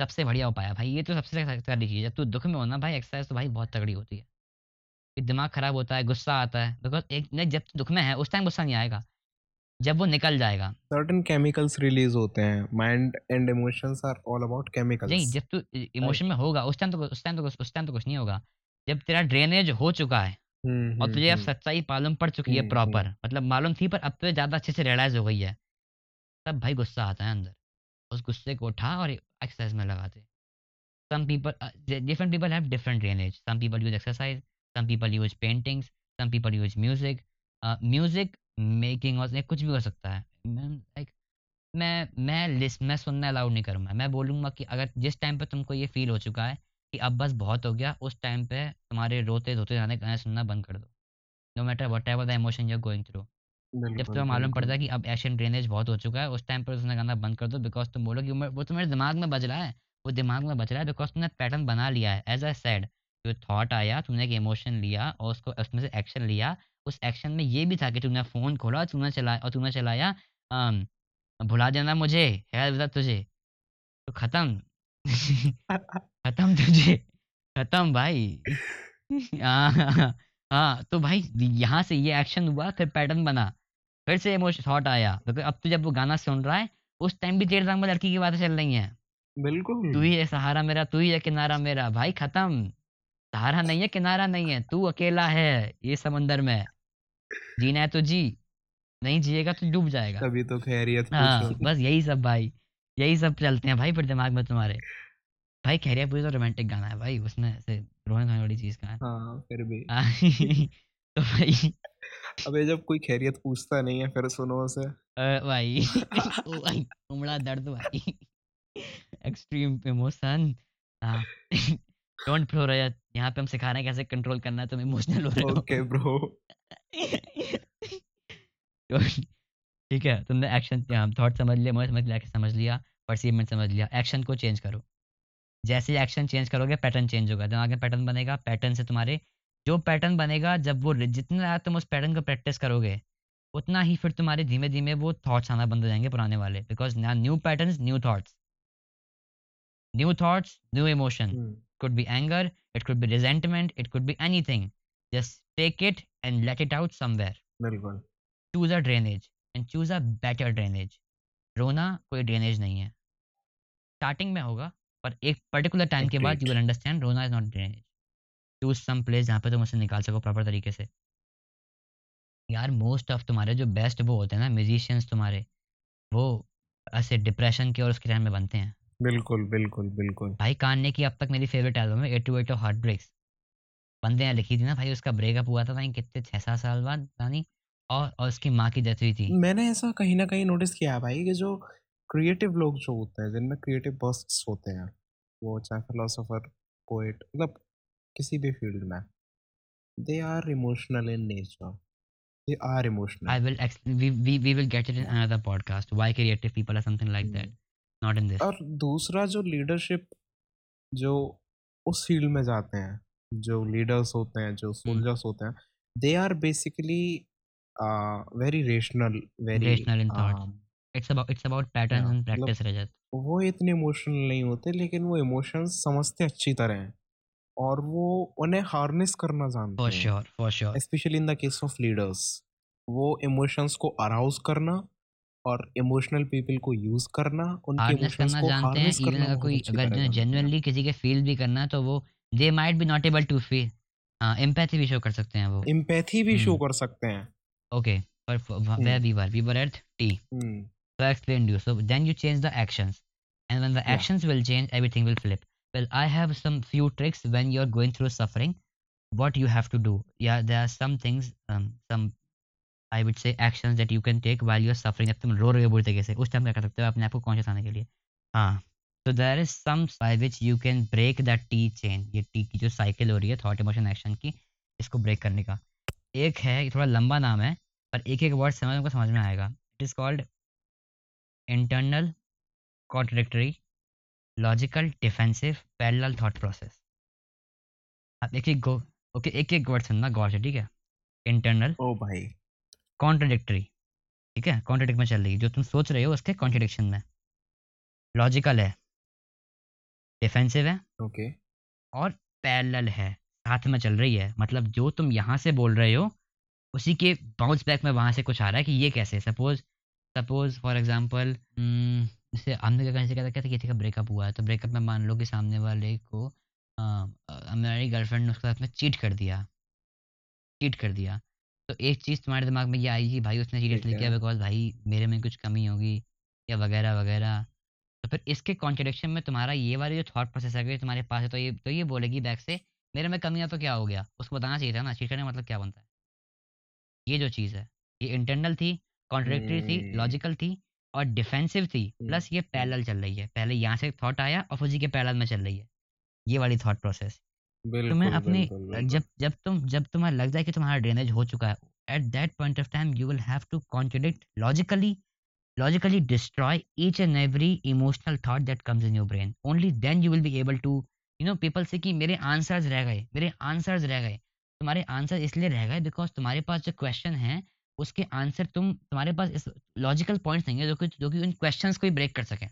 सबसे बढ़िया उपाय है। भाई ये तो सबसे तगड़ी चीज़ है। जब तू दुख में होना भाई एक्सरसाइज तो भाई बहुत तगड़ी होती है। दिमाग खराब होता है गुस्सा आता है। बिकॉज़ एक नहीं जब दुख में है उस टाइम गुस्सा नहीं आएगा। जब वो निकल जाएगा। सर्टेन केमिकल्स रिलीज़ होते हैं। Mind and emotions are all about chemicals नहीं जब तू इमोशन में होगा उस टाइम तो उस टाइम तो उस टाइम तो कुछ नहीं होगा। जब तेरा ड्रेनेज हो चुका है हम्म और हम्म तुझे अब हम्म सच्चाई मालूम पड़ चुकी है हम्म, प्रॉपर मतलब मालूम थी पर अब तो ज़्यादा अच्छे से रियलाइज़ हो गई है। तब भाई गुस्सा आता है अंदर। उस गुस्से को उठा और एक्सरसाइज में लगाते uh, di- different people have different drainage. Some people use exercise. Some people use paintings some people use music. Uh, music making और कुछ भी हो सकता है। लाइक मैं मैं लिस्ट मैं सुनना अलाउड नहीं करूँगा। मैं बोलूँगा कि अगर जिस टाइम पे तुमको ये फील हो चुका है कि अब बस बहुत हो गया उस टाइम पे तुम्हारे रोते धोते गाने गाने सुनना बंद कर दो। No matter whatever the emotion you going through जब तुम्हें मालूम पड़ता है कि अब एक्शन ड्रेनेज बहुत हो चुका है उस टाइम पर उसने गाना बंद कर दो बिकॉज़ तुम बोलो कि वो तुम्हारे दिमाग में बज रहा है। वो दिमाग में बज रहा है बिकॉज़ तुमने पैटर्न बना लिया है एज आई सेड जो थॉट आया तुमने एक इमोशन लिया और उसको उसमें से एक्शन लिया उस एक्शन में ये भी था कि तुमने फ़ोन खोला और तुमने चलाया और तुमने चलाया भुला देना मुझे है बता तुझे तो खत्म। खत्म तुझे खत्म भाई। हाँ हाँ तो भाई यहाँ से ये एक्शन हुआ फिर पैटर्न बना फिर से इमोशन थॉट आया। क्योंकि अब तो जब वो गाना सुन रहा है उस टाइम भी तेरे दिमाग में लड़की की बातें चल रही हैं। बिल्कुल। तू ही है सहारा मेरा तू ही है किनारा मेरा भाई खत्म। सहारा नहीं है किनारा नहीं है। तू अकेला है ये समंदर में। जीना है तो जी नहीं जिएगा तो डूब जाएगा। तभी तो खैरियत हाँ बस यही सब भाई यही सब चलते हैं भाई फिर दिमाग में तुम्हारे। भाई खैरिया पूरी तो रोमांटिक गाना है भाई उसमें ऐसे रोने खाने वाली चीज़ कहाँ हाँ। फिर भी। है तो भाई अबे जब कोई खैरियत पूछता नहीं है फिर सुनो उसे। भाई भाई उमड़ा दर्द भाई। एक्सट्रीम इमोशन डोंट फ्लो रहा यहाँ पे हम सिखा रहे हैं कैसे कंट्रोल करना है तुम इमोशनल हो रहे हो। ओके ब्रो ठीक है तुमने एक्शन थॉट समझ लिया मैं समझ लिया समझ लिया परसीवमेंट समझ लिया एक्शन को चेंज करो। जैसे ही एक्शन चेंज करोगे पैटर्न चेंज होगा दिमाग में पैटर्न बनेगा पैटर्न से तुम्हारे जो पैटर्न बनेगा जब वो जितना तुम उस पैटर्न को प्रैक्टिस करोगे उतना ही फिर तुम्हारे धीमे धीमे वो थॉट्स आना बंद हो जाएँगे पुराने वाले because new pattern new thoughts new thoughts new emotion could be anger, it could be resentment, it could be anything. Just take it and let it out somewhere. बिल्कुल Choose a drainage and choose a better drainage. रोना कोई drainage नहीं है starting में होगा पर एक particular time के बाद यू Agreed. विल रोना is not drainage choose some place जहाँ पे तुम उसे निकाल सको प्रॉपर तरीके से यार मोस्ट ऑफ़ तुम्हारे जो बेस्ट वो होते हैं ना म्यूजिशियंस तुम्हारे वो ऐसे डिप्रेशन के और उसके टाइम में बनते हैं बिल्कुल बिल्कुल बिल्कुल। भाई कान्ने की अब तक मेरी फेवरेट एल्बम है eight two eight heart breaks बंदे ने लिखी थी ना भाई उसका ब्रेकअप हुआ था भाई कितने छः सात साल बाद यानी और और उसकी माँ की डेथ हुई थी। मैंने ऐसा कहीं ना कहीं नोटिस किया भाई कि जो क्रिएटिव लोग जो होते हैं जिनमें क्रिएटिव बर्स्ट्स होते हैं वो चाहे फिलोसोफर पोएट मतलब किसी भी फ़ील्ड में they are emotional in nature they are I emotional will ex- we, we we will get it in another podcast. Why creative people are something like that. Not in this. और दूसरा जो leadership जो उस field में जाते हैं जो leaders होते हैं जो सोल्जर्स होते हैं they are basically very rational very thought. It's about it's about patterns Yeah, and मतलब- practice, Rajat. वो इतने इमोशनल नहीं होते लेकिन वो इमोशंस समझते अच्छी तरह हैं और वो उन्हें हार्नेस करना जानते For हैं sure, for sure. Specially in the case of leaders वो इमोशंस को अराउज करना और इमोशनल पीपल को यूज़ करना उनके हार्नेस करना को जानते हैं इवन अगर कोई अच्छी अगर हैं। जेन्युइनली किसी के फील भी करना है तो वो they might be not able to feel हाँ एम्पैथी भी शो कर सकते हैं वो एम्पैथी भी शो हम्म। कर सकते हैं ओके पर we were at T hmm, so I explained you so then you change the actions and when the Yeah. actions will change everything will flip well I have some few tricks when you're going through suffering what you have to do yeah there are some things um, some I would say actions that you can take while you're suffering, जब तुम रो रहे हो बुरी तरीके से, उस time क्या कर सकते हो? अपने आप को कॉन्शियस आने के लिए। हाँ। So there is some by which you can break that T chain, ये T की जो साइकिल हो रही है थॉट इमोशन एक्शन की, इसको ब्रेक करने का। एक है, ये थोड़ा लंबा नाम है, पर एक एक वर्ड समझ को समझ में आएगा। It is called internal contradictory logical defensive parallel thought process अब एक एक गो ओके एक एक वर्ड सुनना, गौर से, ठीक है? इंटरनल ओ भाई। कॉन्ट्रडिक्टरी ठीक है? कॉन्ट्रडिक्ट में चल रही है। जो तुम सोच रहे हो उसके कॉन्ट्रडिक्शन में। लॉजिकल है। डिफेंसिव है। Okay okay. और पैरेलल है। साथ में चल रही है। मतलब जो तुम यहाँ से बोल रहे हो उसी के बाउंस बैक में वहाँ से कुछ आ रहा है कि ये कैसे? सपोज़ सपोज़ फॉर एग्ज़ाम्पल जैसे हमने क्या कैसे कहता किसी का ब्रेकअप हुआ है। तो ब्रेकअप में मान लो कि सामने वाले को अ, अ, मेरी गर्लफ्रेंड ने उसके साथ में चीट कर दिया। चीट कर दिया। तो एक चीज़ तुम्हारे दिमाग में ये आई कि भाई उसने सीरियसली ठीक किया बिकॉज़ भाई मेरे में कुछ कमी होगी या वगैरह वगैरह। तो फिर इसके कॉन्ट्रडिक्शन में तुम्हारा ये वाली जो थॉट प्रोसेस है तुम्हारे पास है तो ये तो ये बोलेगी बैक से मेरे में कमी है तो क्या हो गया? उसको बताना चाहिए था ना चीट करने मतलब क्या बनता है? ये जो चीज़ है ये इंटरनल थी कॉन्ट्रडिक्टरी थी हम्म। लॉजिकल थी और डिफेंसिव थी हम्म, प्लस ये पैरेलल चल रही है। पहले यहाँ से थॉट आया और उसी के पैरेलल में चल रही है। ये वाली थॉट प्रोसेस तुम्हें बिल्कुल अपने बिल्कुल बिल्कुल। जब जब तुम जब तुम्हें लग जाए कि तुम्हारा ड्रेनेज हो चुका है at that point of time you will have to contradict logically logically destroy each and every emotional thought that comes in your brain. Only then you will be able to you know people say कि मेरे answers रह गए मेरे answers रह गए। तुम्हारे answer इसलिए रह गए बिकॉज़ तुम्हारे पास जो क्वेश्चन है उसके आंसर तुम तुम्हारे पास इस लॉजिकल पॉइंट्स नहीं है जो कि जो कि उन क्वेश्चंस को ही ब्रेक कर सकें।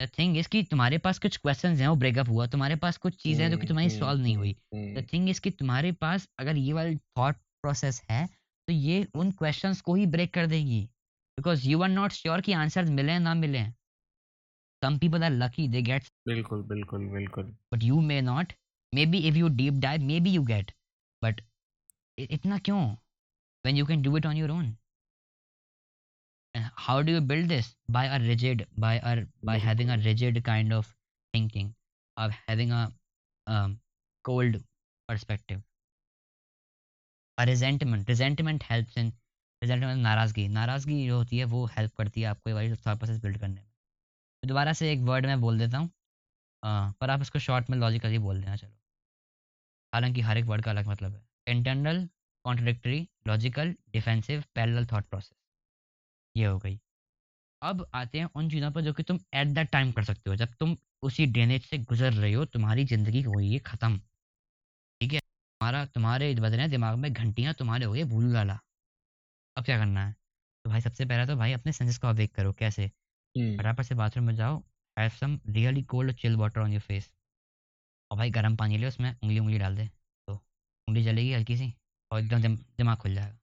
द थिंग इज़ कि तुम्हारे पास कुछ क्वेश्चन हैं वो ब्रेकअप हुआ। तुम्हारे पास कुछ चीज़ें हैं जो कि तुम्हारी सॉल्व नहीं हम्म, हुई हम्म, द थिंग इज़ कि तुम्हारे पास अगर ये वाली थॉट प्रोसेस है तो ये उन क्वेश्चन को ही ब्रेक कर देगी। Because you are not sure कि आंसर मिले ना मिले some people are lucky they get बिल्कुल बिल्कुल बिल्कुल। But you may not maybe if you deep dive maybe you get but इतना क्यों? When you can do it on your own and how do you build this? By a rigid by a by having a rigid kind of thinking of having a um, cold perspective. A resentment. Resentment helps in resentment नाराज़गी. नाराज़गी जो होती है वो help करती है आपको ये थॉट प्रोसेस बिल्ड करने में। तो दोबारा से एक वर्ड मैं बोल देता हूँ। पर आप इसको शॉर्ट में लॉजिकली बोल देना चलो। हालाँकि हर एक वर्ड का अलग मतलब है। Internal contradictory logical defensive parallel thought process ये हो गई। अब आते हैं उन चीज़ों पर जो कि तुम एट दैट टाइम कर सकते हो। जब तुम उसी ड्रेनेज से गुजर रहे हो तुम्हारी ज़िंदगी हो गई है ख़त्म। ठीक है? तुम्हारा तुम्हारे बज रहे दिमाग में घंटियाँ तुम्हारे हो गए भूल वाला। अब क्या करना है? तो भाई सबसे पहला तो भाई अपने सेंसेस को अवेक करो। कैसे? हम्म, फटाफट से बाथरूम में जाओ। Have some really cold chill water on your face और भाई गर्म पानी ले उसमें उंगली उंगली डाल दे। तो उंगली जलेगी हल्की सी और एकदम दिमाग खुल जाएगा।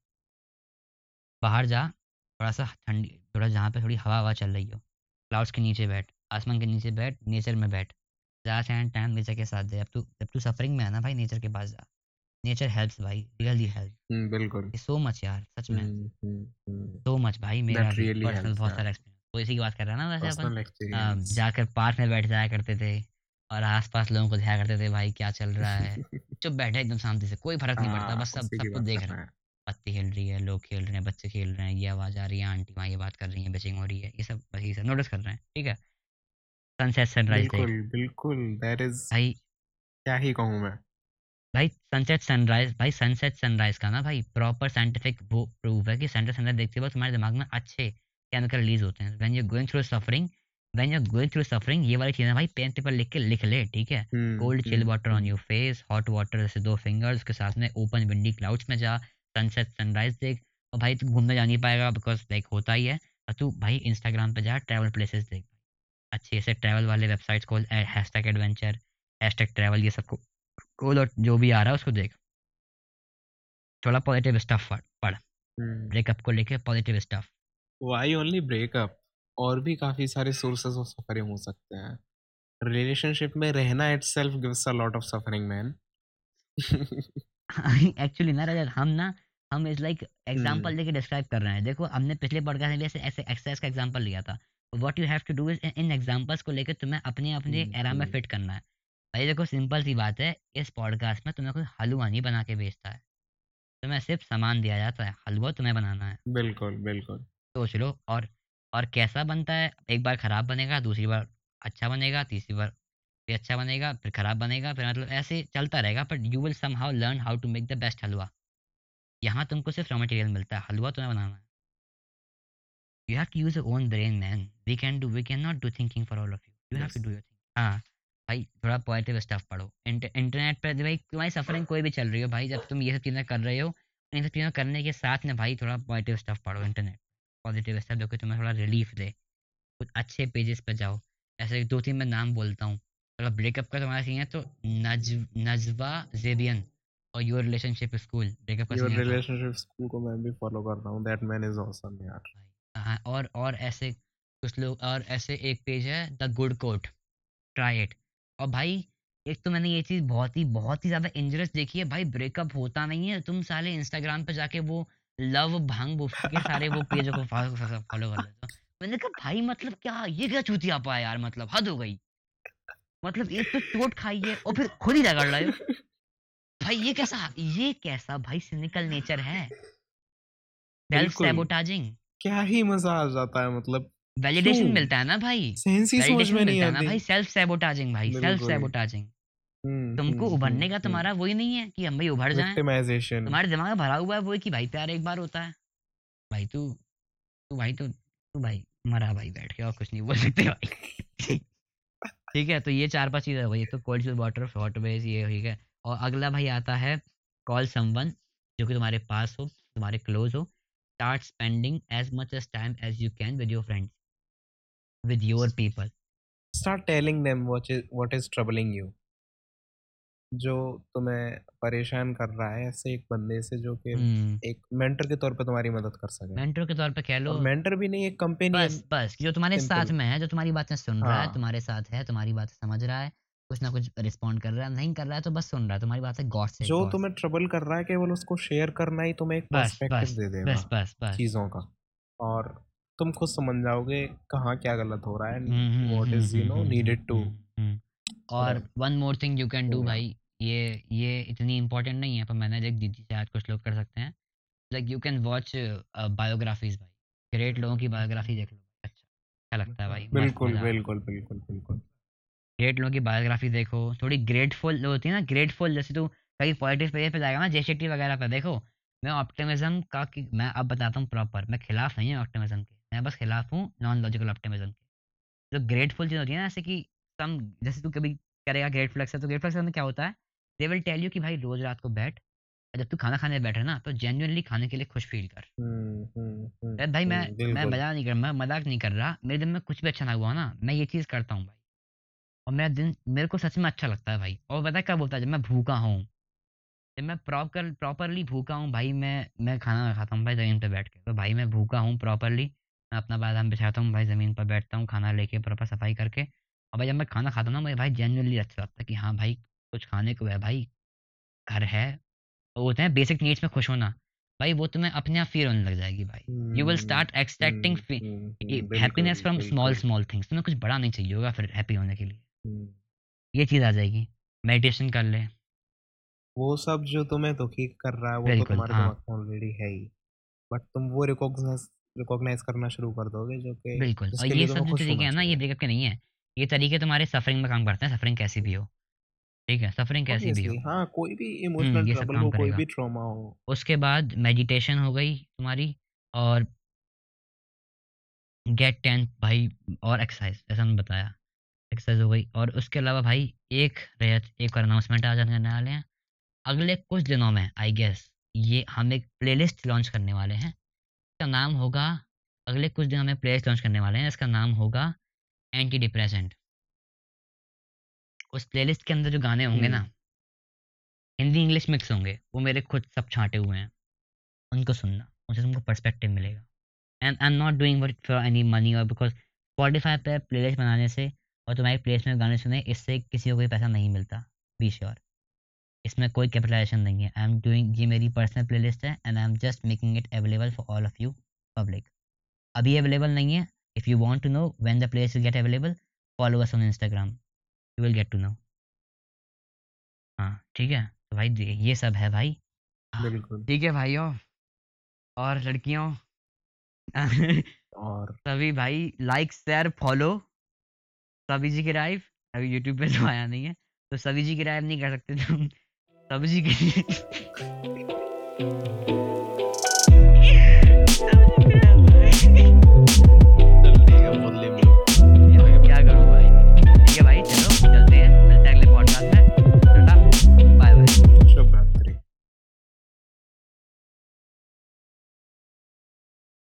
बाहर जा। थोड़ा सा ठंडी थोड़ा जहाँ पे थोड़ी हवा हवा चल रही हो। क्लाउड्स के नीचे बैठ आसमान के नीचे बैठ नेचर में बैठ। ज़्यादा से टाइम नेचर के साथ दे। अब तू जब तू सफरिंग में है ना भाई नेचर के पास जा। नेचर हेल्प्स भाई रियली हेल्प हम्म, बिल्कुल। सो मच यार सच में। हम्म, हम्म, हम्म, सो मच भाई मेरा पर्सनल बहुत सारा एक्सपीरियंस तो इसी की बात कर रहा ना वैसे अपन। जाकर पार्क में बैठ जाया करते थे और आसपास लोगों को देखा करते थे भाई क्या चल रहा है। चुप बैठे एकदम शांति से कोई फ़र्क नहीं पड़ता हाँ बस सब उसी सब कुछ देख रहे हैं। हैं। पत्ती हिल रही है लोग खेल रहे हैं बच्चे खेल रहे हैं ये आवाज़ आ रही है आंटी वहाँ ये बात कर रही है बेचिंग हो रही है ये सब ये सब नोटिस कर रहे हैं ठीक है? सनसेट सनराइज बिल्कुल बिल्कुल दैट इज़ भाई क्या ही कहूँ मैं। भाई सनसेट सनराइज भाई सनसेट सनराइज का ना भाई प्रॉपर साइंटिफिक वो प्रूफ है कि सनसेट सनराइज देखते वक्त तुम्हारे दिमाग में अच्छे केमिकल रिलीज़ होते हैं। When you going through suffering when you going through suffering ये वाली चीज़ें भाई पेन पेपर लिख के लिख ले ठीक है? Cold chill water on your face hot water जैसे दो फिंगर्स उसके साथ में ओपन विंडी क्लाउड्स में जा सनसेट सनराइज देख। और भाई तू घूमने जा नहीं पाएगा बिकॉज़ लाइक होता ही है। और तू भाई इंस्टाग्राम पे जा ट्रैवल प्लेसेस देख। अच्छे से ट्रैवल वाले वेबसाइट्स खोल हैशटैग एडवेंचर हैशटैग ट्रैवल ये सबको खोल और जो भी आ रहा है उसको देख। थोड़ा पॉजिटिव स्टफ़ पढ़ पढ़। हम्म। ब्रेकअप को लेके positive stuff why only breakup और भी काफ़ी सारे सोर्सेस ऑफ़ सफरिंग हो सकते हैं। रिलेशनशिप में रहना itself gives a lot of suffering man actually ना रजत हम ना हम इज़ लाइक एग्ज़ाम्पल हम्म। लेके डिस्क्राइब कर रहे हैं। देखो हमने पिछले पॉडकास्ट में भी ऐसे एक्सरसाइज का एग्जांपल लिया था। What you have to do is in examples को लेकर तुम्हें अपने अपने हम्म, एरा में हम्म। फिट करना है। भाई देखो सिंपल सी बात है इस पॉडकास्ट में तुम्हें कोई हलवा नहीं बना के बेचता है। तुम्हें सिर्फ़ सामान दिया जाता है हलवा तुम्हें बनाना है। बिल्कुल बिल्कुल। सोच लो और और कैसा बनता है? एक बार खराब बनेगा दूसरी बार अच्छा बनेगा तीसरी बार फिर अच्छा बनेगा फिर खराब बनेगा फिर मतलब ऐसे चलता रहेगा but you will somehow learn how to make the best halwa यहाँ तुमको सिर्फ़ रॉ मटेरियल मिलता है हलवा तुम्हें बनाना है। You have to use own brain man we can do we can not do thinking for all of you you have to do your thing हाँ भाई थोड़ा पॉजिटिव स्टफ़ पढ़ो। इंटरनेट पर भाई तुम्हारी सफरिंग कोई भी चल रही हो भाई जब तुम ये सब चीज़ें कर रहे हो इन सब चीज़ों करने के साथ में भाई थोड़ा पॉजिटिव स्टफ़ पढ़ो इंटरनेट पॉजिटिव स्टफ़ जो कि तुम्हें थोड़ा रिलीफ दे। कुछ अच्छे पेजेस पर जाओ। ऐसे दो तीन मैं नाम बोलता हूँ। अगर ब्रेकअप का तुम्हारा सीन है तो नज नजवा जेबियन और योर रिलेशनशिप स्कूल ब्रेकअप का योर सीन है रिलेशनशिप स्कूल को मैं भी फॉलो करता हूँ। दैट मैन इज़ ऑसम यार। भाई हाँ और और ऐसे कुछ लोग और ऐसे एक पेज है the good quote try it और भाई एक तो मैंने ये चीज़ बहुत ही बहुत ही ज़्यादा इंजरियस देखी है। भाई ब्रेकअप होता नहीं है। तुम साले इंस्टाग्राम पे जाके वो लव भाँग के सारे वो पेजों को फॉलो कर लेते हो। मैंने कहा भाई मतलब क्या? ये क्या चूतिया पाया यार मतलब हद हो गई। मतलब एक तो चोट खाई है और फिर खुद ही रगड़ रहे हो। भाई ये कैसा ये कैसा भाई सिनिकल नेचर है? सेल्फ सैबोटाजिंग क्या ही मज़ा आ जाता है मतलब वैलिडेशन मिलता है ना भाई। सेंस ही समझ में नहीं आती। भाई सेल्फ सैबोटाजिंग भाई सेल्फ। सैबोटाजिंग हम्म, तुमको हम्म, उभरने हम्म, का। तुम्हारा वही नहीं है कि हम भाई उभर जाएँ। तुम्हारे दिमाग में भरा हुआ है वो कि भाई प्यार एक बार होता है। भाई तू तू भाई तो तू भाई मरा भाई बैठ के और कुछ नहीं बोल सकते भाई। ठीक है तो ये चार पाँच चीज़ें हो गई तो cold shoes water hot wedge ये ठीक है और अगला भाई आता है कॉल समवन जो कि तुम्हारे पास हो तुम्हारे क्लोज हो start spending as much as time as you can with your friends with your people start telling them what is what is troubling you जो तुम्हें परेशान कर रहा है ऐसे एक बंदे से जो कि एक मेंटर के तौर पे तुम्हारी मदद कर सके। मेंटर के तौर पे कह लो और मेंटर भी नहीं एक कंपेनियन बस बस जो तुम्हारे साथ. में है जो तुम्हारी बातें सुन रहा है हाँ। तुम्हारे साथ है तुम्हारी बातें समझ रहा है कुछ ना कुछ रिस्पॉन्ड कर रहा है नहीं कर रहा है तो बस सुन रहा है तुम्हारी बातें गॉड से जो God तुम्हें ट्रबल कर रहा है केवल उसको शेयर करना ही तुम्हें एक बस बस पर्सपेक्टिव दे देगा बस बस बस। चीज़ों का। और तुम खुद समझ जाओगे कहाँ क्या गलत हो रहा है hmm, hmm, what hmm, is you hmm, no hmm, needed to hmm, hmm. और one more thing you can do भाई ये ये इतनी इंपॉर्टेंट नहीं है पर मैंने देख दीदी शायद कुछ लोग कर सकते हैं। Like you can watch biographies भाई। ग्रेट लोगों की बायोग्राफी देख लो। अच्छा अच्छा लगता है भाई? बिल्कुल। बिल्कुल बिल्कुल बिल्कुल। ग्रेट लोगों की बायोग्राफी देखो। थोड़ी ग्रेटफुल होती है ना ग्रेटफुल जैसे तू कहीं पॉजिटिव पेज पे जाएगा ना जे शेट्टी वगैरह पे देखो। मैं ऑप्टिमिज्म का कि मैं अब बताता हूँ प्रॉपर मैं खिलाफ नहीं हूँ ऑप्टिमिज्म के। मैं बस खिलाफ हूँ नॉन लॉजिकल ऑप्टिमिज्म के। जो ग्रेटफुल चीज़ होती है ना जैसे कि सम जैसे तू कभी करेगा ग्रेटफुल एक्सर तो ग्रेटफुल एक्सर में क्या होता है? दे विल टेल यू कि भाई रोज रात को बैठ। जब तू खाना खाने बैठे ना तो जेन्युइनली खाने के लिए खुश फील कर। हम्म हम्म हम्म, अरे भाई मैं मैं मज़ाक नहीं कर मैं मज़ाक नहीं कर रहा। मेरे दिन में कुछ भी अच्छा ना हुआ ना मैं ये चीज़ करता हूँ भाई। और मेरा दिन मेरे को सच में अच्छा लगता है भाई। और पता है कब होता है? जब मैं भूखा हूँ जब मैं प्रॉपर प्रॉपरली भूखा हूँ भाई मैं मैं खाना खाता हूँ भाई ज़मीन पर बैठ के। तो भाई मैं भूखा हूँ प्रॉपरली मैं अपना बादाम बिछाता हूँ भाई ज़मीन पर बैठता हूँ खाना लेके प्रॉपर सफ़ाई करके। और भाई जब मैं खाना खाता हूँ ना मुझे भाई जेन्युइनली अच्छा लगता है कि हाँ भाई कुछ खाने को है भाई घर है। वो होते हैं बेसिक नीड्स में खुश होना। भाई वो तुम्हें अपने आप फील होने लग जाएगी भाई। You will start expecting happiness from small small things तुम्हें कुछ बड़ा नहीं चाहिए होगा फिर हैप्पी होने के लिए। हम्म, ये चीज़ आ जाएगी। मेडिटेशन कर ले। वो सब जो तुम्हें दुखी कर रहा है वो तो तुम्हारे हाँ। दिमाग में ऑलरेडी है ही। बट तुम वो रिकॉग्नाइज रिकॉग्नाइज करना शुरू कर दोगे जो कि बिल्कुल और ये सब जो तरीके हैं ना ये ब्रेकअप के नहीं है। ये तरीके तुम्हारे सफरिंग में काम करते हैं सफरिंग कैसी भी हो। ठीक है सफरिंग कैसी भी हो। हाँ कोई भी हम्म इमोशनल ये सब ट्रबल काम हो कोई भी ट्रॉमा हो। उसके बाद मेडिटेशन हो गई तुम्हारी और गेट टेन भाई और एक्सरसाइज जैसा हमने बताया। एक्सरसाइज हो गई और उसके अलावा भाई एक रैत एक और अनाउंसमेंट आ जाने वाले हैं। अगले कुछ दिनों में आई गेस ये हम एक प्लेलिस्ट लॉन्च करने वाले हैं। इसका नाम होगा अगले कुछ दिनों में प्लेलिस्ट लॉन्च करने वाले हैं। इसका नाम होगा एंटी डिप्रेसेंट उस प्लेलिस्ट के अंदर जो गाने होंगे ना हम्म। हिंदी इंग्लिश मिक्स होंगे वो मेरे खुद सब छांटे हुए हैं। उनको सुनना उनसे तुमको पर्सपेक्टिव मिलेगा। And I am not doing it for any money और बिकॉज़ स्पॉटिफाई पे प्लेलिस्ट बनाने से और तुम्हारी प्लेलिस्ट में गाने सुने इससे किसी को कोई पैसा नहीं मिलता बी श्योर इसमें कोई कैपिटलाइजेशन नहीं है। आई एम डूइंग ये मेरी पर्सनल प्लेलिस्ट है and I am just making it available for all of you public अभी अवेलेबल नहीं है। If you want to know when the place will get available follow us on Instagram you will get to know हाँ ठीक है? तो भाई ये सब है भाई। बिल्कुल। ठीक है भाइयों और लड़कियों। और सभी भाई लाइक शेयर फॉलो सभी जी की राइव अभी यूट्यूब पे तो आया नहीं है। तो सभी जी की राइव नहीं कर सकते तुम। सभी जी की